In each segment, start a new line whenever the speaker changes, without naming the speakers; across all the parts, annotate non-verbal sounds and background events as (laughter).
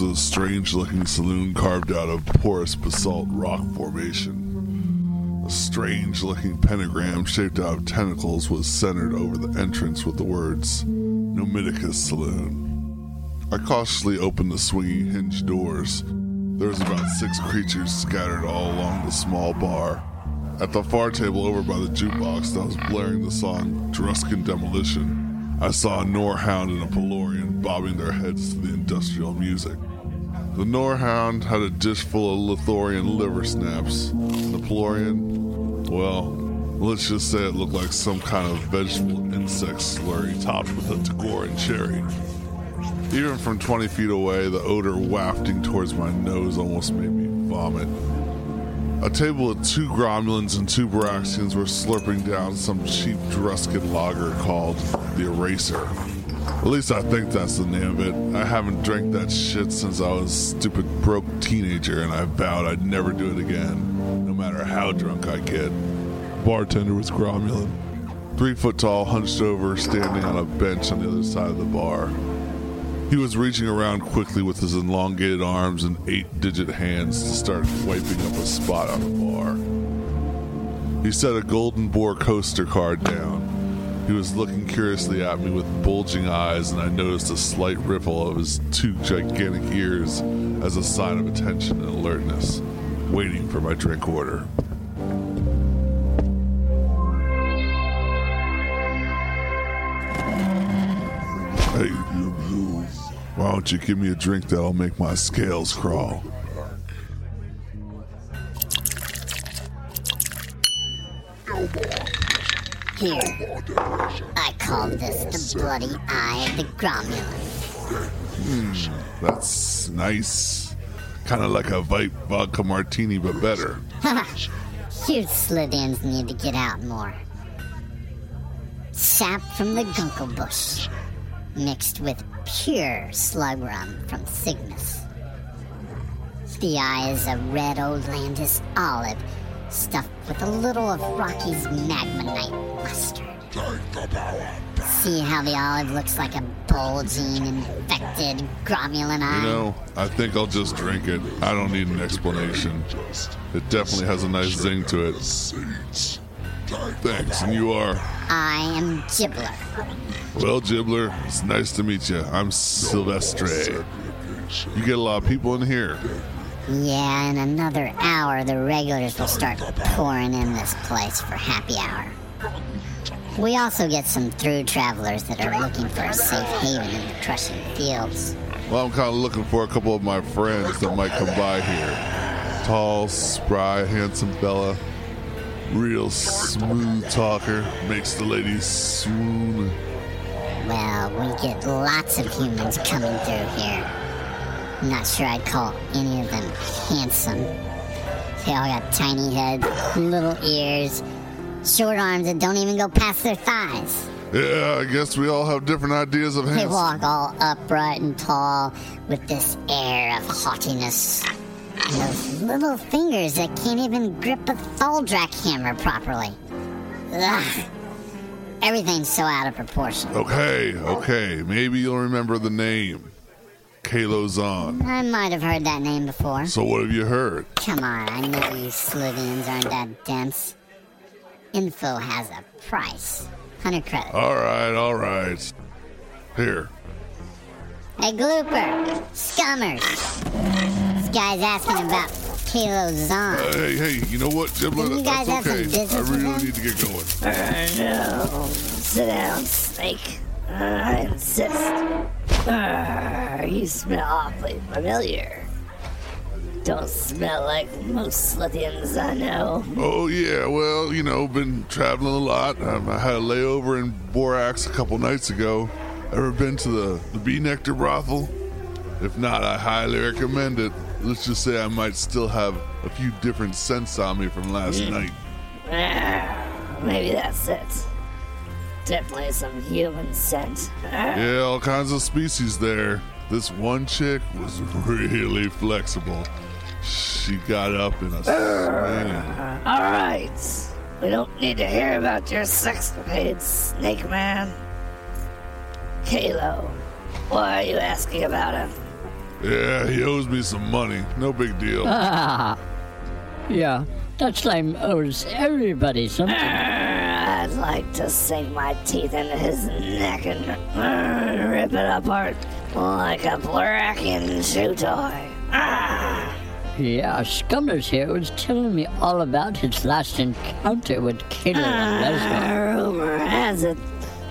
the
strange looking saloon carved out of porous basalt rock formation. A strange looking pentagram shaped out of tentacles was centered over the entrance with the words Nomidicus Saloon. I cautiously opened the swinging hinge doors. There was about six creatures scattered all along the small bar. At the far table over by the jukebox that was blaring the song Druskin Demolition, I saw a Norhound and a Pelorian bobbing their heads to the industrial music. The Norhound had a dish full of Lithorian liver snaps. The Pelorian, well, let's just say it looked like some kind of vegetable insect slurry topped with a Tagoran cherry. Even from 20 feet away, the odor wafting towards my nose almost made me vomit. A table of two Gromulans and two Baraxians were slurping down some cheap Druskin lager called the Eraser. At least I think that's the name of it. I haven't drank that shit since I was a stupid broke teenager, and I vowed I'd never do it again, no matter how drunk I get. Bartender was Gromulan. Three foot tall, hunched over, standing on a bench on the other side of the bar. He was reaching around quickly with his elongated arms and eight digit hands to start wiping up a spot on the bar. He set a golden boar coaster card down. He was looking curiously at me with bulging eyes, and I noticed a slight ripple of his two gigantic ears as a sign of attention and alertness, waiting for my drink order. Hey, why don't you give me a drink that'll make my scales crawl?
Here, I call this the bloody eye of the Gromulan.
Hmm, that's nice. Kind of like a Vipe vodka martini, but better. (laughs)
you Slytheans need to get out more. Sap from the Gunkel bush, mixed with pure slug rum from Cygnus. The eye is a red Olandis olive stuffed with a little of Rocky's magmanite mustard. See how the olive looks like a bulging, infected Gromulan eye?
You know, I think I'll just drink it. I don't need an explanation. It definitely has a nice zing to it. Thanks, and you are?
I am Gibbler.
Well, Gibbler, it's nice to meet you. I'm Silvestre. You get a lot of people in here.
Yeah, in another hour, the regulars will start pouring in this place for happy hour. We also get some through travelers that are looking for a safe haven in the crushing fields.
Well, I'm kind of looking for a couple of my friends that might come by here. Tall, spry, handsome fella. Real smooth talker. Makes the ladies swoon.
Well, we get lots of humans coming through here. Not sure I'd call any of them handsome. They all got tiny heads, little ears, short arms that don't even go past their thighs.
Yeah, I guess we all have different ideas of handsome.
They walk all upright and tall with this air of haughtiness. And those little fingers that can't even grip a Thaldrak hammer properly. Ugh. Everything's so out of proportion.
Okay, okay. Maybe you'll remember the name. Kalo Zahn.
I might have heard that name before.
So what have you heard?
Come on, I know you Slytheans aren't that dense. Info has a price. 100 credits.
All right, all right. Here.
Hey, Glooper! Scummers! This guy's asking about Kalo Zahn.
Uh, hey, hey, you know what, Gibbler?
You guys
That's
have some
okay.
business
I really
them?
need to get going.
Uh, no. Sit down, snake. Uh, I insist. You smell awfully familiar. Don't smell like most Slytheans I know.
Oh yeah, well, you know, been traveling a lot. Um, I had a layover in Borax a couple nights ago. Ever been to the the Bee Nectar brothel? If not, I highly recommend it. let's just say I might still have a few different scents on me from last night.
Ah, maybe that's it. Definitely some human scent. Ah,
Yeah, all kinds of species there. This one chick was really flexible. She got up in a swing.
All right. We don't need to hear about your sexcapades, Snake Man. Kalo, why are you asking about him?
Yeah, he owes me some money. No big deal.
Ah, (laughs) yeah, that slime owes everybody something. (laughs)
I'd like to sink my teeth into his neck and (laughs) rip it apart like a Bracken shoe toy. Ah.
Yeah, Scummers here was telling me all about his last encounter with Kalo and Lesnar.
Ah, rumor has it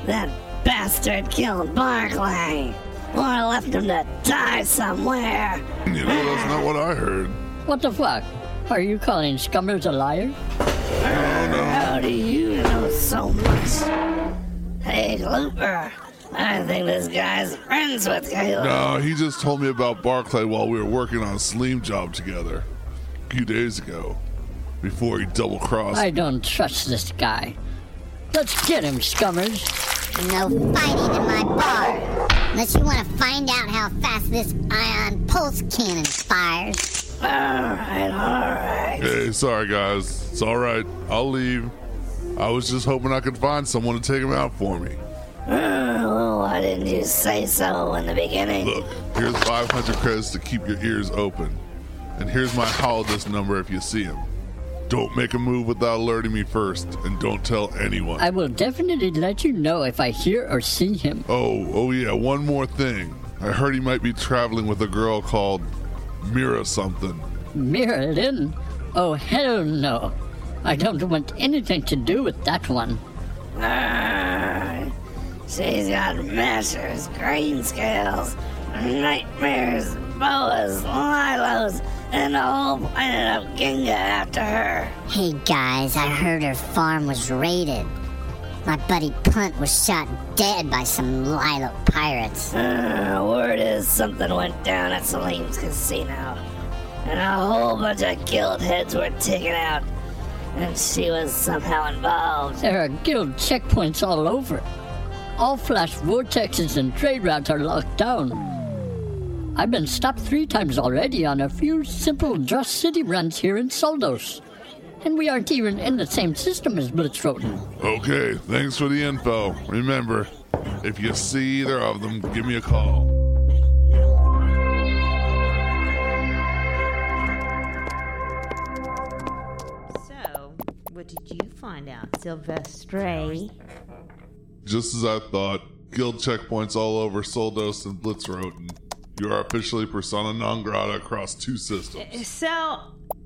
that bastard killed Barclay. Or left him to die somewhere.
You know, that's not what I heard.
What the fuck? Are you calling Scummers a liar?
How do you know so much? Hey, Looper, I think this guy's friends with Kalo.
No, he just told me about Barclay while we were working on a Sleem job together a few days ago, before he double crossed.
I don't trust this guy. Let's get him, Scummers.
No fighting in my bar. Unless you want to find out how fast this ion pulse cannon fires.
Alright, alright.
Hey, sorry guys. It's all right. I'll leave. I was just hoping I could find someone to take him out for me.
Uh, well, why didn't you say so in the beginning?
Look, here's 500 credits to keep your ears open. And here's my holodesk number if you see him. Don't make a move without alerting me first, and don't tell anyone.
I will definitely let you know if I hear or see him.
Oh, oh yeah, one more thing. I heard he might be traveling with a girl called Mira something.
Mira Lynn? Oh, hell no. I don't want anything to do with that one.
Ah, she's got mashers, grain scales, nightmares, boas, lilos, and a whole planet of Ginga after her.
Hey guys, I heard her farm was raided. My buddy Punt was shot dead by some Lilo pirates.
Uh, word is something went down at Salim's casino, and a whole bunch of guild heads were taken out, and she was somehow involved.
There are guild checkpoints all over. All flash vortexes and trade routes are locked down. I've been stopped three times already on a few simple Dross City runs here in Soldos. And we aren't even in the same system as Blitzroten.
Okay, thanks for the info. Remember, if you see either of them, give me a call.
Out,
Just as I thought, guild checkpoints all over Soldos and Blitzroten. You are officially persona non grata across two systems.
Uh, so,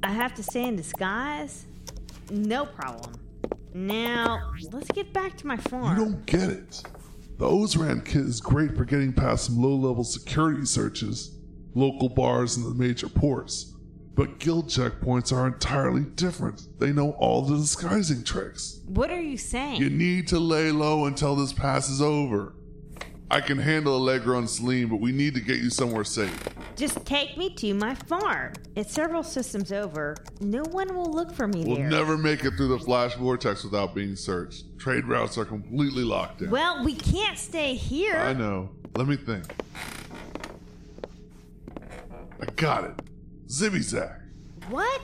I have to stay in disguise? No problem. Now, let's get back to my farm.
You don't get it. The Ozaran kit is great for getting past some low level security searches, local bars, and the major ports. But guild checkpoints are entirely different. They know all the disguising tricks.
What are you saying?
You need to lay low until this passes over. I can handle Allegro and Celine, but we need to get you somewhere safe.
Just take me to my farm. It's several systems over. No one will look for me there.
We'll
there.
never make it through the flash vortex without being searched. Trade routes are completely locked in.
Well, we can't stay here.
I know. Let me think. I got it. Zibbyzak.
What?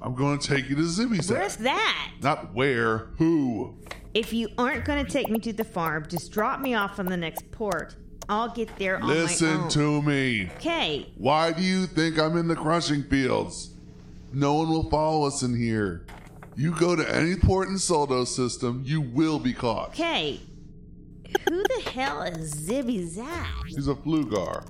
I'm going to take you to Zibbyzak.
Where's that?
Not where, who.
If you aren't going to take me to the farm, just drop me off on the next port. I'll get there on my
Listen
own.
to me.
Okay,
Why do you think I'm in the crushing fields? No one will follow us in here. You go to any port in Soldo system, you will be caught.
okay. Who the hell is Zibbyzak?
He's a flugar,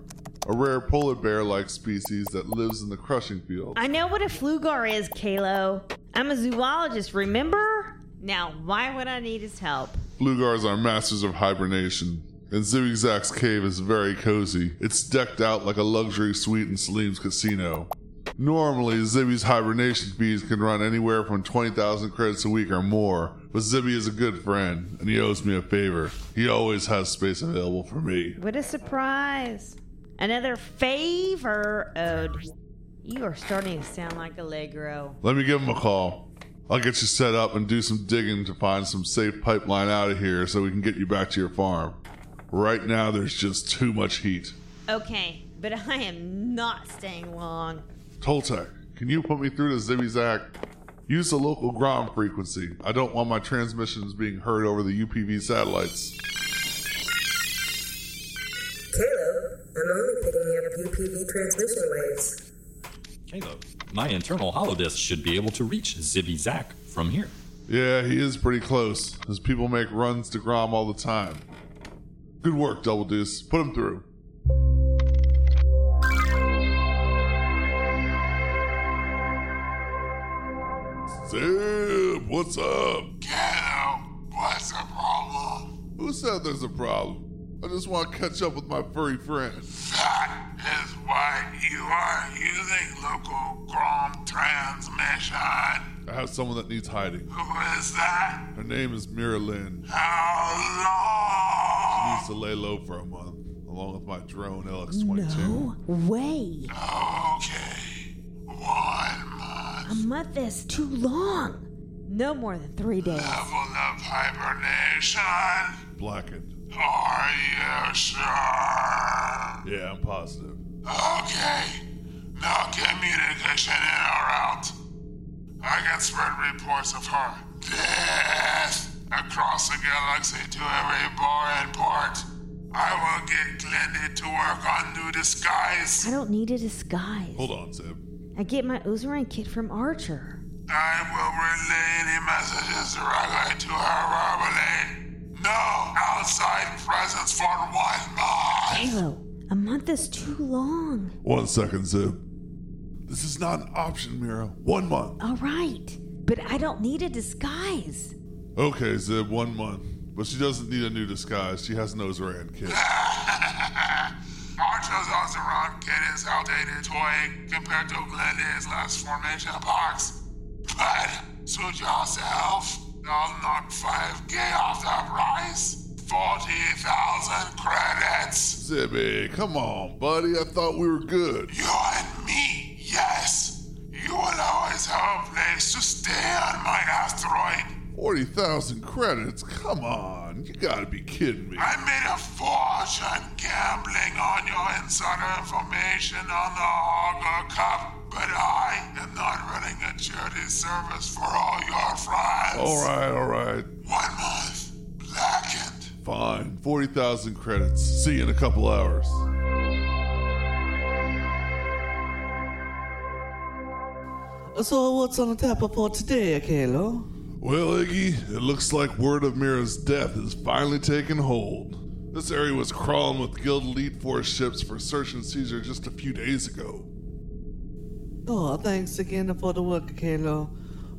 a rare polar bear like species that lives in the crushing field.
I know what a flugar is, Kalo. I'm a zoologist, remember? Now, why would I need his help?
Flugars are masters of hibernation, and Zigzag's cave is very cozy. It's decked out like a luxury suite in Salim's casino. Normally, Zibby's hibernation fees can run anywhere from 20,000 credits a week or more, but Zibby is a good friend, and he owes me a favor. He always has space available for me.
What a surprise. Another favor owed. You are starting to sound like Allegro.
Let me give him a call. I'll get you set up and do some digging to find some safe pipeline out of here so we can get you back to your farm. Right now, there's just too much heat.
Okay, but I am not staying long.
Toltec, can you put me through to Zibby Use the local Grom frequency. I don't want my transmissions being heard over the UPV satellites.
Kalo, I'm only picking up UPV transmission waves.
Kalo, my internal holodisk should be able to reach Zibbyzak from here.
Yeah, he is pretty close. His people make runs to Grom all the time. Good work, Double Deuce. Put him through. Zib, what's up?
Kiddo, what's the problem?
Who said there's a problem? I just want to catch up with my furry friend.
That is why you are using local Grom transmission.
I have someone that needs hiding.
Who is that?
Her name is Mira Lynn.
How long?
She needs to lay low for a month, along with my drone LX22.
No way.
Okay, one month.
A month is too long. No more than three days.
Level of hibernation.
Blackened.
Are you sure?
Yeah, I'm positive.
Okay, no communication in or out. I get spread reports of her death across the galaxy to every bar and port. I will get Glendy to work on new disguise.
I don't need a disguise.
Hold on, Zib.
I get my Ozaran kit from Archer.
I will relay any messages directly to her verbally. No outside presence for one month.
Kalo, a month is too long.
One second, Zib. This is not an option, Mira. One month.
All right, but I don't need a disguise.
Okay, Zib, one month. But she doesn't need a new disguise. She has an Ozaran kit. (laughs)
Archer's Ozaran kit is outdated toy compared to Glendy's last formation box. But suit yourself. I'll knock 5k off the price. 40,000 credits.
Zibby, come on, buddy. I thought we were good.
You and me, yes. You will always have a place to stay on my asteroid.
40,000 credits? Come on. You gotta be kidding me.
I made a fortune gambling on your insider information on the Hogger Cup, but I am not running a charity service for all your friends.
Alright, alright.
One month, blackened.
Fine. 40,000 credits. See you in a couple hours.
So what's on the tap for today, Kalo?
Well, Iggy, it looks like word of Mira's death is finally taking hold. This area was crawling with Guild Elite Force ships for search and seizure just a few days ago.
Oh, thanks again for the work, Kalo.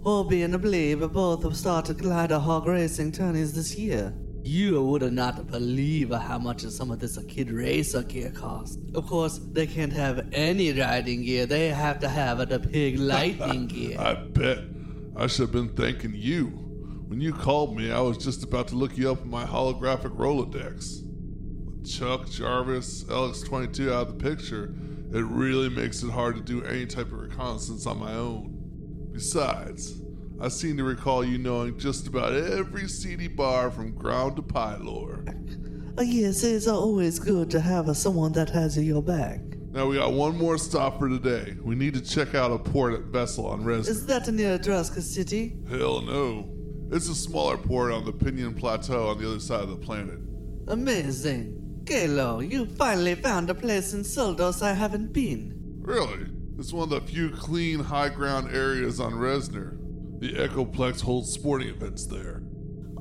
Hobie being a believe both have started glider hog racing tourneys this year. You would not believe how much some of this kid racer gear costs. Of course, they can't have any riding gear. They have to have the pig (laughs) lightning gear.
I bet. I should have been thanking you. When you called me, I was just about to look you up in my holographic Rolodex. With Chuck, Jarvis, LX22 out of the picture, it really makes it hard to do any type of reconnaissance on my own. Besides, I seem to recall you knowing just about every seedy bar from ground to pylore.
Uh, yes, it's always good to have someone that has your back.
Now we got one more stop for today. We need to check out a port at Vessel on Resnick.
Is that near Druska City?
Hell no. It's a smaller port on the Pinion Plateau on the other side of the planet.
Amazing. Kalo, you finally found a place in Soldos I haven't been.
Really? It's one of the few clean high ground areas on Resner. The Echoplex holds sporting events there.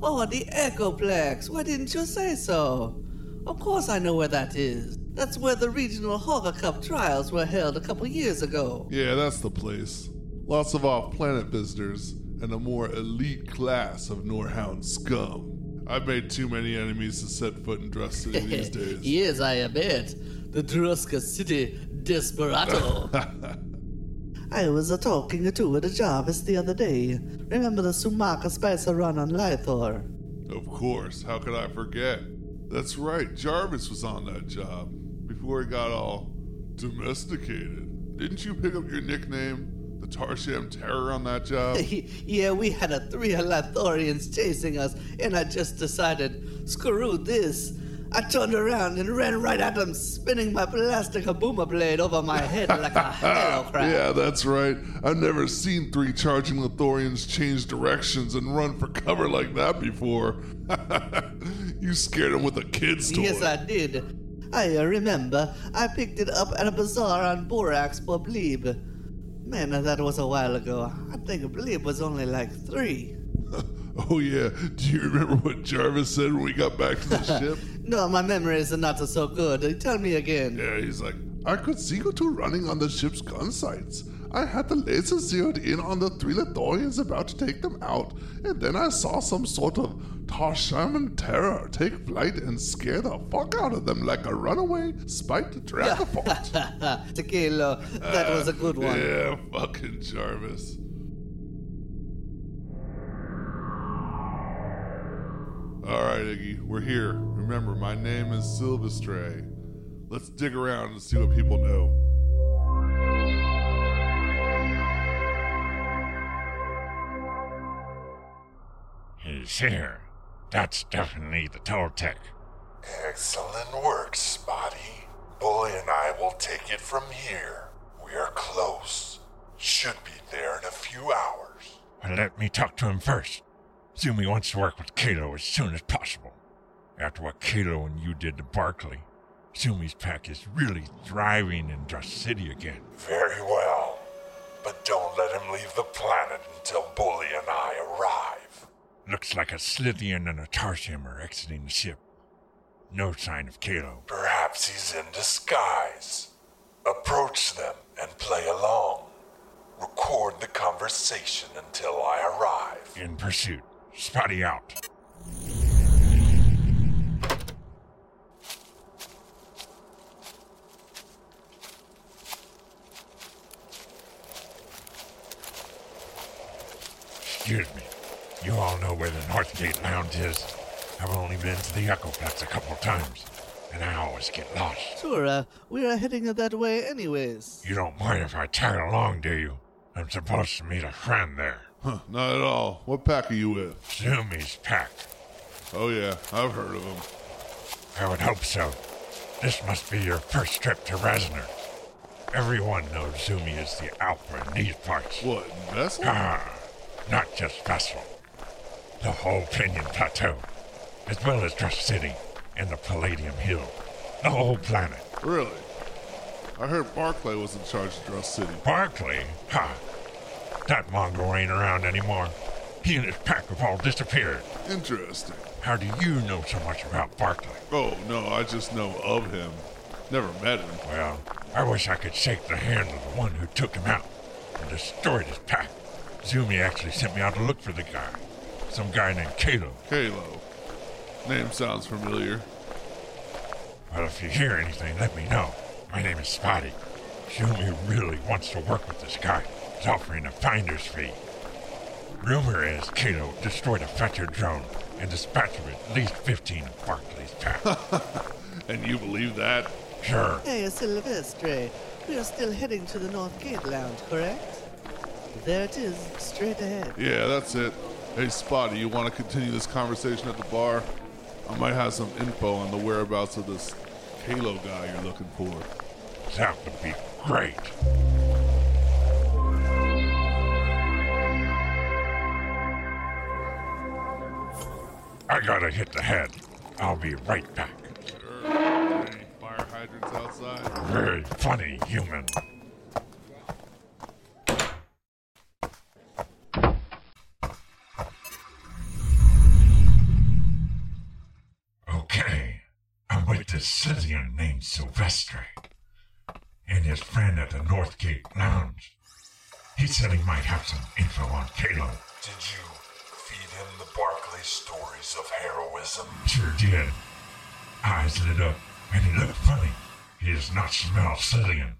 Oh, the Echoplex. Why didn't you say so? Of course I know where that is. That's where the regional Hogger Cup trials were held a couple years ago.
Yeah, that's the place. Lots of off planet visitors and a more elite class of Norhound scum. I've made too many enemies to set foot in Dress City (laughs) these days.
yes, I admit. The Druska City Desperado. (laughs) I was uh, talking to the Jarvis the other day. Remember the Sumaka Spicer run on Lythor?
Of course, how could I forget? That's right, Jarvis was on that job before he got all domesticated. didn't you pick up your nickname, the Tarsham Terror, on that job? (laughs)
yeah, we had a three Lithorians chasing us, and I just decided, screw this. I turned around and ran right at them, spinning my plastic Habuma blade over my head like a (laughs) hello crab.
yeah, that's right. I've never seen three charging Lithorians change directions and run for cover like that before. (laughs) you scared them with a kid's toy.
Yes, I did. I uh, remember I picked it up at a bazaar on Borax for Bleeb. Man, that was a while ago. I think I believe it was only like three. (laughs)
oh, yeah. Do you remember what Jarvis said when we got back to the (laughs) ship?
No, my memories are not so good. Tell me again.
Yeah, he's like, I could see you two running on the ship's gun sights. I had the laser zeroed in on the three Lithorians about to take them out, and then I saw some sort of Tarshaman terror take flight and scare the fuck out of them like a runaway spiked dragapult. (laughs)
Tequila, that was a good one.
Yeah, fucking Jarvis. All right, Iggy, we're here. Remember, my name is Silvestray. Let's dig around and see what people know.
Here. That's definitely the Toltec.
Excellent work, Spotty. Bully and I will take it from here. We are close. Should be there in a few hours.
Well, let me talk to him first. Zumi wants to work with Kalo as soon as possible. After what Kalo and you did to Barclay, Zumi's pack is really thriving in Dust City again.
Very well. But don't let him leave the planet until Bully and I arrive.
Looks like a Slythean and a Tarsham are exiting the ship. No sign of Kalo.
Perhaps he's in disguise. Approach them and play along. Record the conversation until I arrive.
In pursuit. Spotty out. Excuse me. You all know where the Northgate Lounge is. I've only been to the Echoplex a couple times, and I always get lost.
Sure, uh, we're heading that way anyways.
You don't mind if I tag along, do you? I'm supposed to meet a friend there.
Huh, not at all. What pack are you with?
Zumi's pack.
Oh, yeah, I've heard of him.
I would hope so. This must be your first trip to Resner. Everyone knows Zumi is the alpha in these parts.
What, Vessel?
Ah, not just Vessel. The whole Pinion Plateau, as well as Drust City and the Palladium Hill. The whole planet.
Really? I heard Barclay was in charge of Drust City.
Barclay? Ha! That Mongo ain't around anymore. He and his pack have all disappeared.
Interesting.
How do you know so much about Barclay?
Oh, no, I just know of him. Never met him.
Well, I wish I could shake the hand of the one who took him out and destroyed his pack. Zumi actually sent me out to look for the guy. Some guy named Kalo.
Kalo. Name sounds familiar.
Well, if you hear anything, let me know. My name is Spotty. Zumi really wants to work with this guy. He's offering a finder's fee. Rumor is Kalo destroyed a fetcher drone and dispatched of at least 15 of Barclay's pack. (laughs)
and you believe that?
Sure.
Hey, Silvestre, we are still heading to the North Gate Lounge, correct? There it is, straight ahead.
Yeah, that's it. Hey, Spotty, you want to continue this conversation at the bar? I might have some info on the whereabouts of this Kalo guy you're looking for.
That would be great. I gotta hit the head. I'll be right back.
Any fire hydrants outside?
Very funny human. Okay, I'm with this Slythean named Silvestre and his friend at the Northgate Lounge. He said he might have some info on Kalo.
Did you feed him the Barclay stories of heroism?
Sure did. Eyes lit up, and he looked funny. He does not smell Slythean.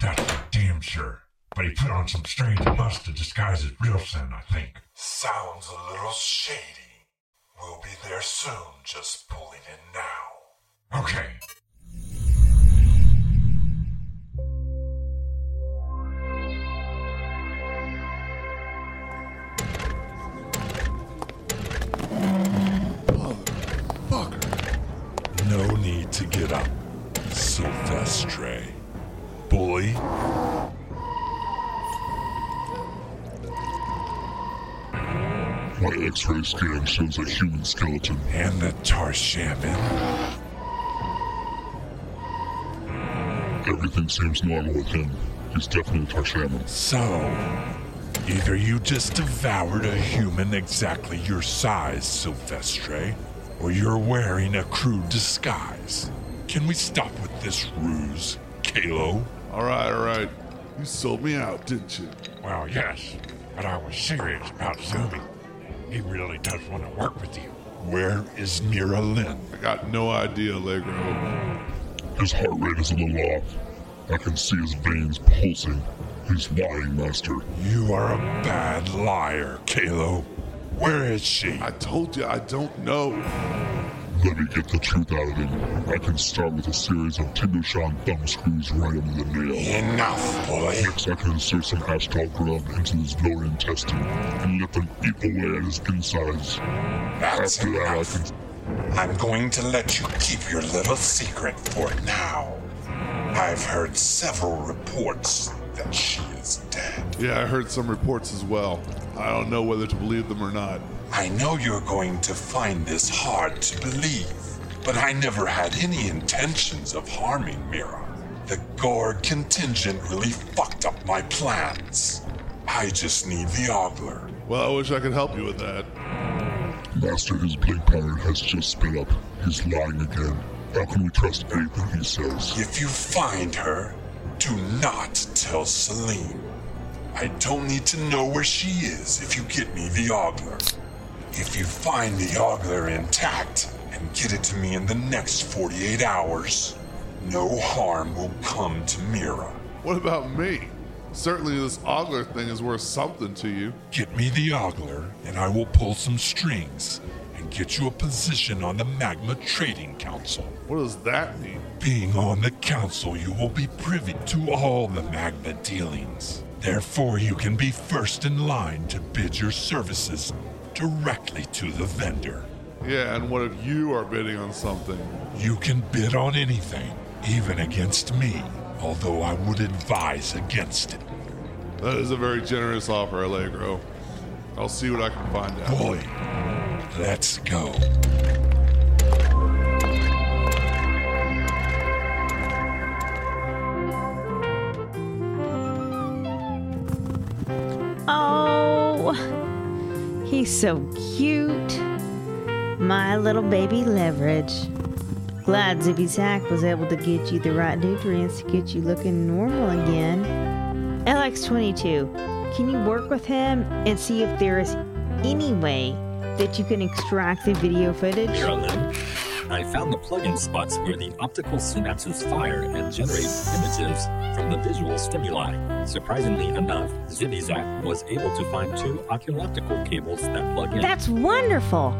That's for damn sure. But he put on some strange must to disguise his real sin, I think.
Sounds a little shady. We'll be there soon, just pulling in now.
Okay.
No need to get up, Silvestre. Bully?
My x-ray scan shows a human skeleton.
And the Tarshaman?
Everything seems normal with him. He's definitely a Tarshaman.
So, either you just devoured a human exactly your size, Sylvestre, or you're wearing a crude disguise. Can we stop with this ruse, Kalo?
All right, all right. You sold me out, didn't you?
Well, yes, but I was serious about Zumi. He really does want to work with you. Where is Mira Lynn?
I got no idea, Allegro.
His heart rate is a little off. I can see his veins pulsing. He's lying, Master.
You are a bad liar, Kalo. Where is she?
I told you I don't know.
Let me get the truth out of him. I can start with a series of Tindushan thumb screws right under the nail.
Enough, boy.
Next, I can insert some astral grub into his lower intestine and let them eat away at his insides.
That's
After that, I can
I'm going to let you keep your little secret for now. I've heard several reports that she is dead.
Yeah, I heard some reports as well. I don't know whether to believe them or not.
I know you're going to find this hard to believe, but I never had any intentions of harming Mira. The Gorg contingent really fucked up my plans. I just need the Ogler.
Well, I wish I could help you with that.
Master, his blink pattern has just sped up. He's lying again. How can we trust anything he says?
If you find her, do not tell Celine. I don't need to know where she is if you get me the Ogler. If you find the Ogler intact and get it to me in the next 48 hours, no harm will come to Mira.
What about me? Certainly, this Ogler thing is worth something to you.
Get me the Ogler, and I will pull some strings and get you a position on the Magma Trading Council.
What does that mean?
Being on the council, you will be privy to all the Magma dealings. Therefore, you can be first in line to bid your services directly to the vendor.
Yeah, and what if you are bidding on something?
You can bid on anything, even against me, although I would advise against it.
That is a very generous offer, Allegro. I'll see what I can find out.
Boy, let's go.
Oh, he's so cute. My little baby leverage. Glad Zibbyzak was able to get you the right nutrients to get you looking normal again. LX22, can you work with him and see if there is any way that you can extract the video footage?
Carolyn, I found the plug-in spots where the optical synapses fire and generate images from the visual stimuli. Surprisingly enough, Zibbyzak was able to find two oculoptical cables that plug in.
That's wonderful.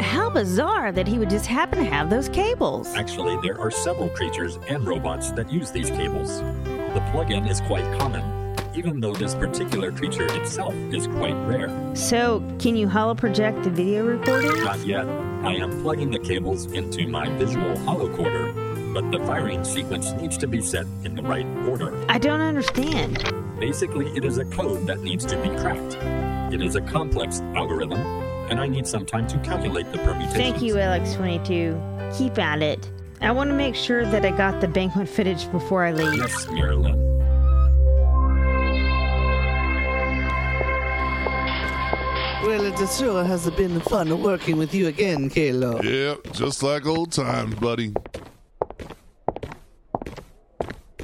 How bizarre that he would just happen to have those cables.
Actually, there are several creatures and robots that use these cables. The plug-in is quite common, even though this particular creature itself is quite rare.
So, can you holo project the video recording?
Not yet. I am plugging the cables into my visual holocorder, but the firing sequence needs to be set in the right order.
I don't understand.
Basically, it is a code that needs to be cracked. It is a complex algorithm, and I need some time to calculate the permutations.
Thank you, LX22. Keep at it. I want to make sure that I got the banquet footage before I leave.
Yes, Mira Lynn.
Well, it sure has been fun working with you again, Kalo.
Yep, just like old times, buddy.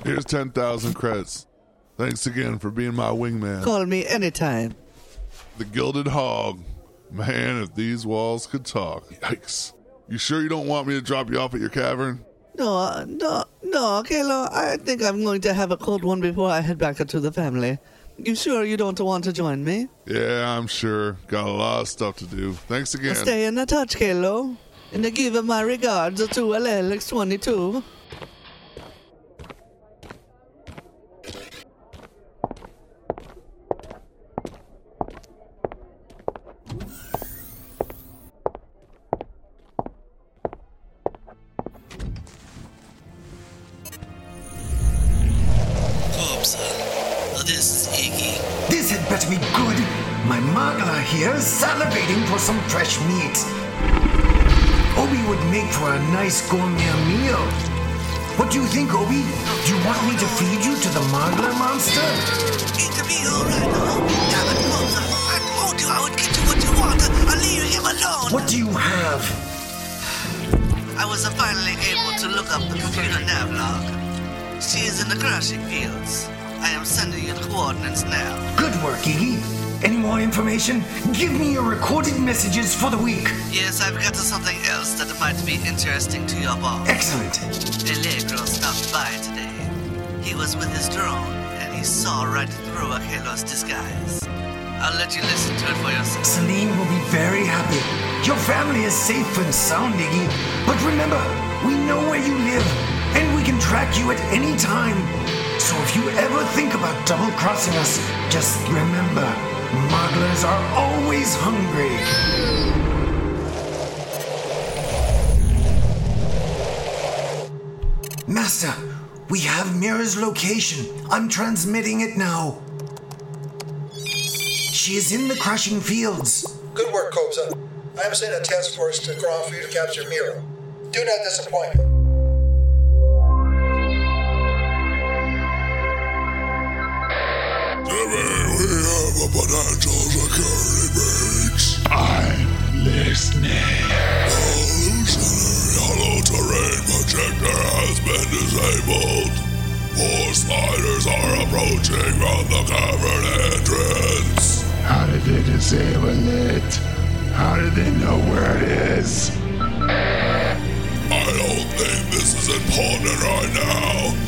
Here's 10,000 credits. Thanks again for being my wingman.
Call me anytime.
The Gilded Hog. Man, if these walls could talk. Yikes. You sure you don't want me to drop you off at your cavern?
No, uh, no, no, Kalo. I think I'm going to have a cold one before I head back to the family. You sure you don't want to join me?
Yeah, I'm sure. Got a lot of stuff to do. Thanks again.
Stay in touch, Kalo. And I give my regards to LLX22.
You think, Obi? Do you want me to feed you to the Magla monster?
It'll be alright, Obi. Damn it, I told you I would get you what you want. I'll leave him alone.
What do you have?
I was finally able to look up the computer nav log. She is in the crushing fields. I am sending you the coordinates now.
Good work, Iggy. Any more information? Give me your recorded messages for the week.
Yes, I've got something else that might be interesting to your boss.
Excellent.
Allegro stopped by today. He was with his drone, and he saw right through Akelo's disguise. I'll let you listen to it for yourself.
Celine will be very happy. Your family is safe and sound, Iggy. But remember, we know where you live, and we can track you at any time. So if you ever think about double crossing us, just remember, Modelers are always hungry. Master, we have Mira's location. I'm transmitting it now. She is in the crushing fields.
Good work, Kobza. I am sending a task force to ground for you to capture Mira. Do not disappoint me.
We have a potential security breach.
I'm listening.
Illusionary hollow terrain projector has been disabled. Four sliders are approaching from the cavern entrance.
How did they disable it? How did they know where it is?
I don't think this is important right now.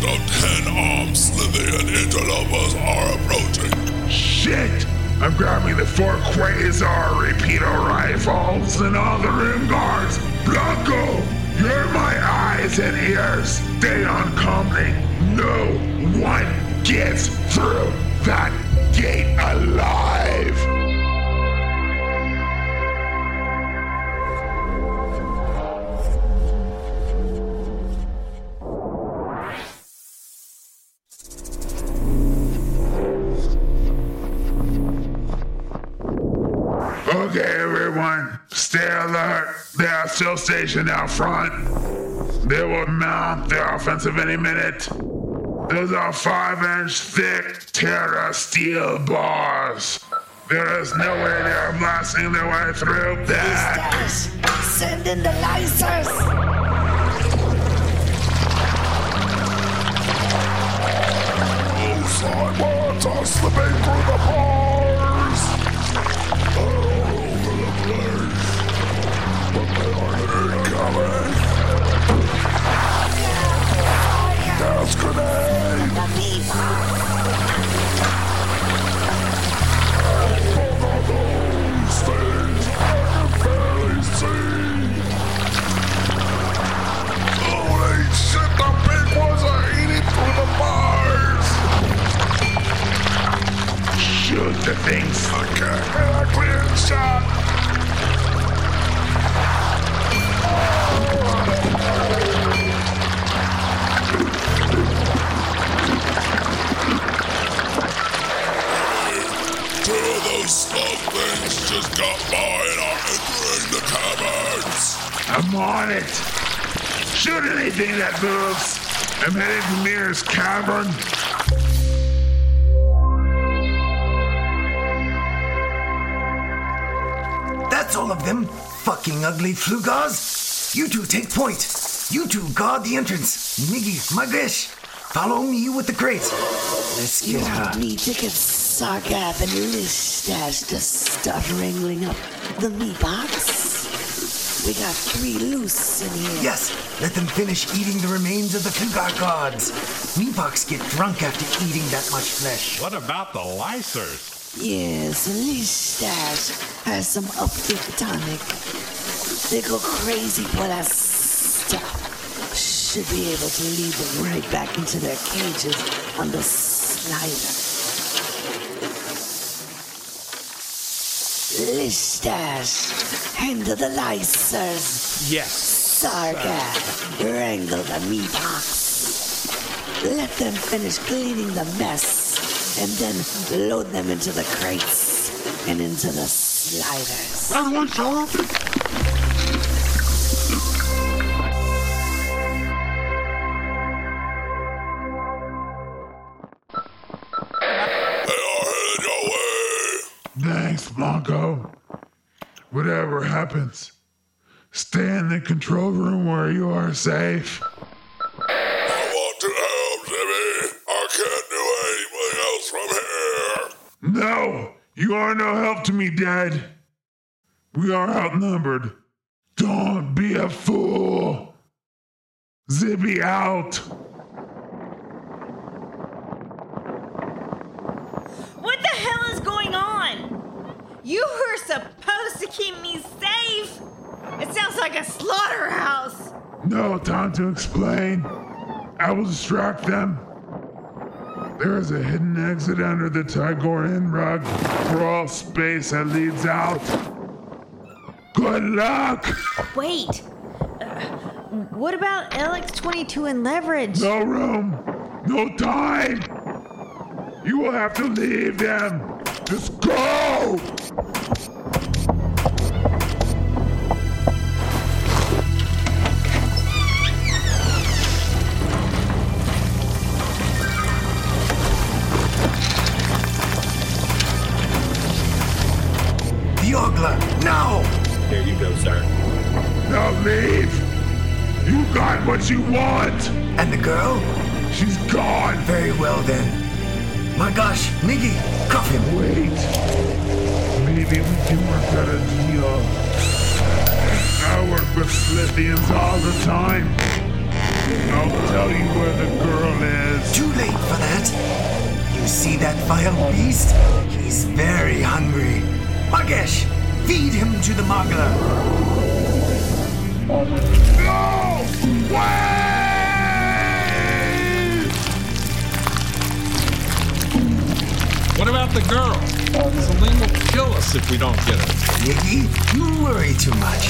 Count ten armed Slythean interlopers are approaching.
Shit! I'm grabbing the four Quasar repeater rifles and all the room guards. Blanco, you're my eyes and ears. Stay on comlink. No one gets through that gate alive. Still stationed out front. They will mount their offensive any minute. Those are five inch thick Terra steel bars. There is no way they are blasting their way through that.
Send in the lasers!
Cyborgs are slipping through the bars. Incoming. Gas grenade! Holy shit, the big ones are eating through the bars!
Shoot the things.
I can't get a clear shot! Of those things just got by and are entering the caverns.
I'm on it. Shoot anything that moves. I'm headed to Mira's cavern.
That's all of them. Fucking ugly flugars. You two take point. You two guard the entrance. Miggy, Magresh, follow me with the crate. Let's
You
get her.
want me to get Sargath and Lishdash to start wrangling up the meat box? We got three loose in here.
Yes, let them finish eating the remains of the Flugar gods. Meepox get drunk after eating that much flesh.
What about the Lysers?
Yes, Lishdash has some uptick tonic. They go crazy for that stuff. Should be able to lead them right back into their cages on the slider. Lishdash, handle the licers.
Yes.
Sarga, wrangle the meatbox. Let them finish cleaning the mess, and then load them into the crates and into the sliders.
Everyone shut up!
Blanco. Whatever happens, stay in the control room where you are safe.
I want to help, Jimmy. I can't do anything else from here.
No, you are no help to me, Dad. We are outnumbered. Don't be a fool. Zibby out.
What the hell is going on? You were supposed to keep me safe. It sounds like a slaughterhouse.
No time to explain. I will distract them. There is a hidden exit under the Tigorian rug crawl space that leads out. Good luck!
Wait. Uh, what about LX22 and leverage?
No room! No time! You will have to leave them! Just go!
Thank you.
Worry too much.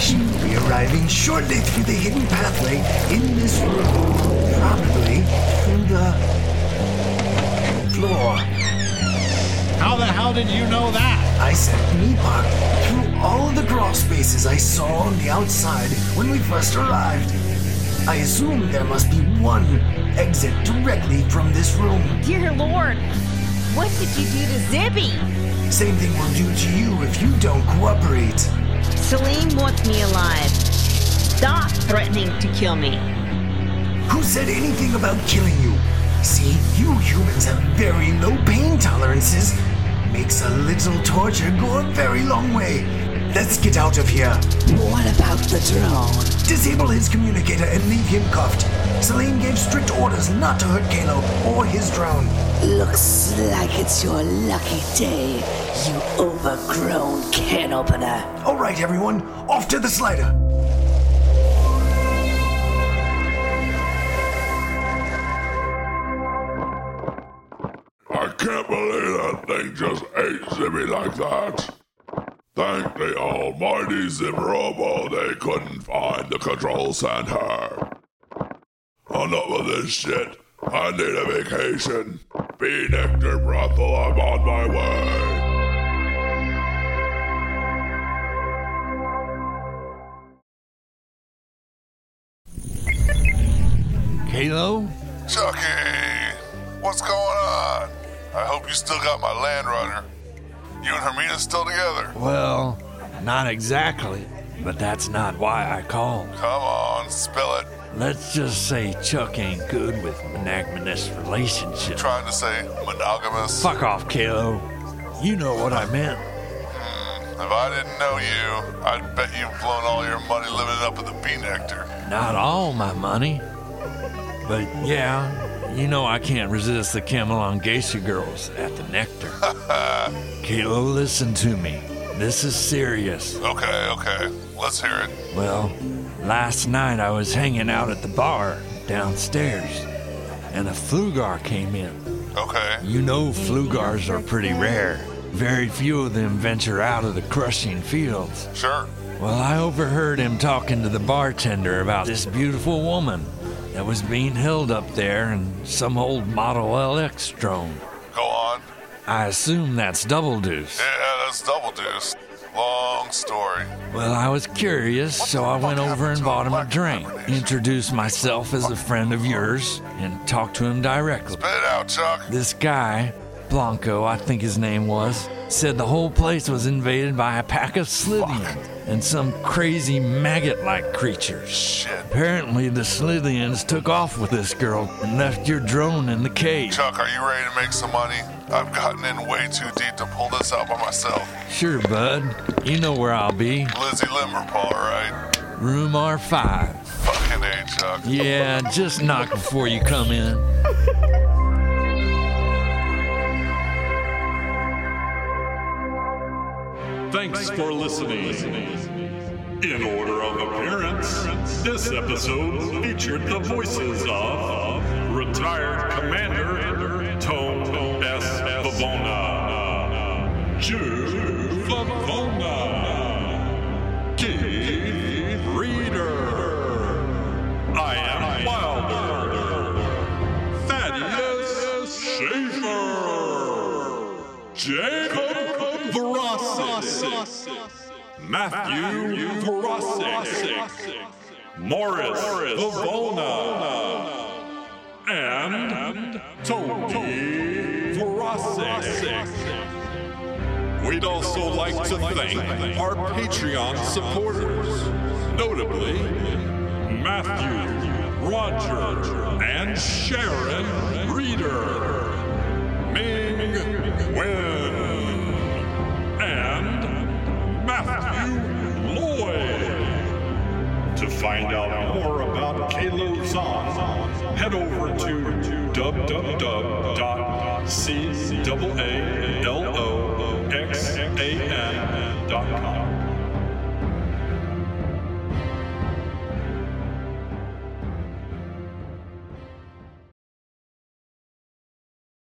She will be arriving shortly through the hidden pathway in this room. Probably through the floor.
How the hell did you know that?
I sent Meepak through all the crawl spaces I saw on the outside when we first arrived. I assume there must be one exit directly from this room.
Dear Lord, what did you do to Zibby?
Same thing we'll do to you if you don't cooperate.
Celine wants me alive. Stop threatening to kill me.
Who said anything about killing you? See, you humans have very low pain tolerances. Makes a little torture go a very long way. Let's get out of here.
What about the drone?
Disable his communicator and leave him cuffed. Celine gave strict orders not to hurt Kalo or his drone.
Looks like it's your lucky day, you overgrown can opener.
All right, everyone, off to the slider.
I can't believe that thing just ate Zibby like that. Thank the almighty Zimrobo they couldn't find the control center. Enough of this shit. I need a vacation. Bee Nectar Brothel, I'm on my way.
Kalo?
Chucky, what's going on? I hope you still got my Land Runner. You and Hermina still together?
Well, not exactly, but that's not why I called.
Come on, spill it.
Let's just say Chuck ain't good with monogamous relationships.
Trying to say monogamous?
Fuck off, Kalo. You know what I meant.
Hmm, if I didn't know you, I'd bet you've blown all your money living up at the Bee Nectar.
Not all my money. But yeah, you know I can't resist the Camelon Geisha girls at the Nectar. (laughs) Kalo, listen to me. This is serious.
Okay, okay. Let's hear it.
Well, last night I was hanging out at the bar downstairs, and a flugar came in.
Okay.
You know flugars are pretty rare. Very few of them venture out of the crushing fields.
Sure.
Well, I overheard him talking to the bartender about this beautiful woman. that was being held up there in some old Model LX drone.
Go on.
I assume that's Double Deuce.
Yeah, that's double deuce. Long story.
Well, I was curious, so I went over and bought him a drink, introduced myself as a friend of yours, and talked to him directly.
Spit it out, Chuck.
This guy, Blanco, I think his name was, said the whole place was invaded by a pack of Slytheans and some crazy maggot like creatures.
Shit.
Apparently, the Slytheans took off with this girl and left your drone in the cave.
Chuck, are you ready to make some money? I've gotten in way too deep to pull this out by myself.
Sure, bud. You know where I'll be.
Lizzie Limberpaw, right?
Room R5.
Fucking A, Chuck.
Yeah, just knock before you come in.
Thanks for listening. In order of appearance, this episode featured the voices of retired Commander Jacob Verosik, Matthew Verosik, Morris Vavona, and Tony Verosik. We'd also like to thank our Patreon supporters, notably Matthew, Roger, and Sharon Reader, Ming Wen, find out more about Kalo Zahn, head over to www.caaaloxan.com.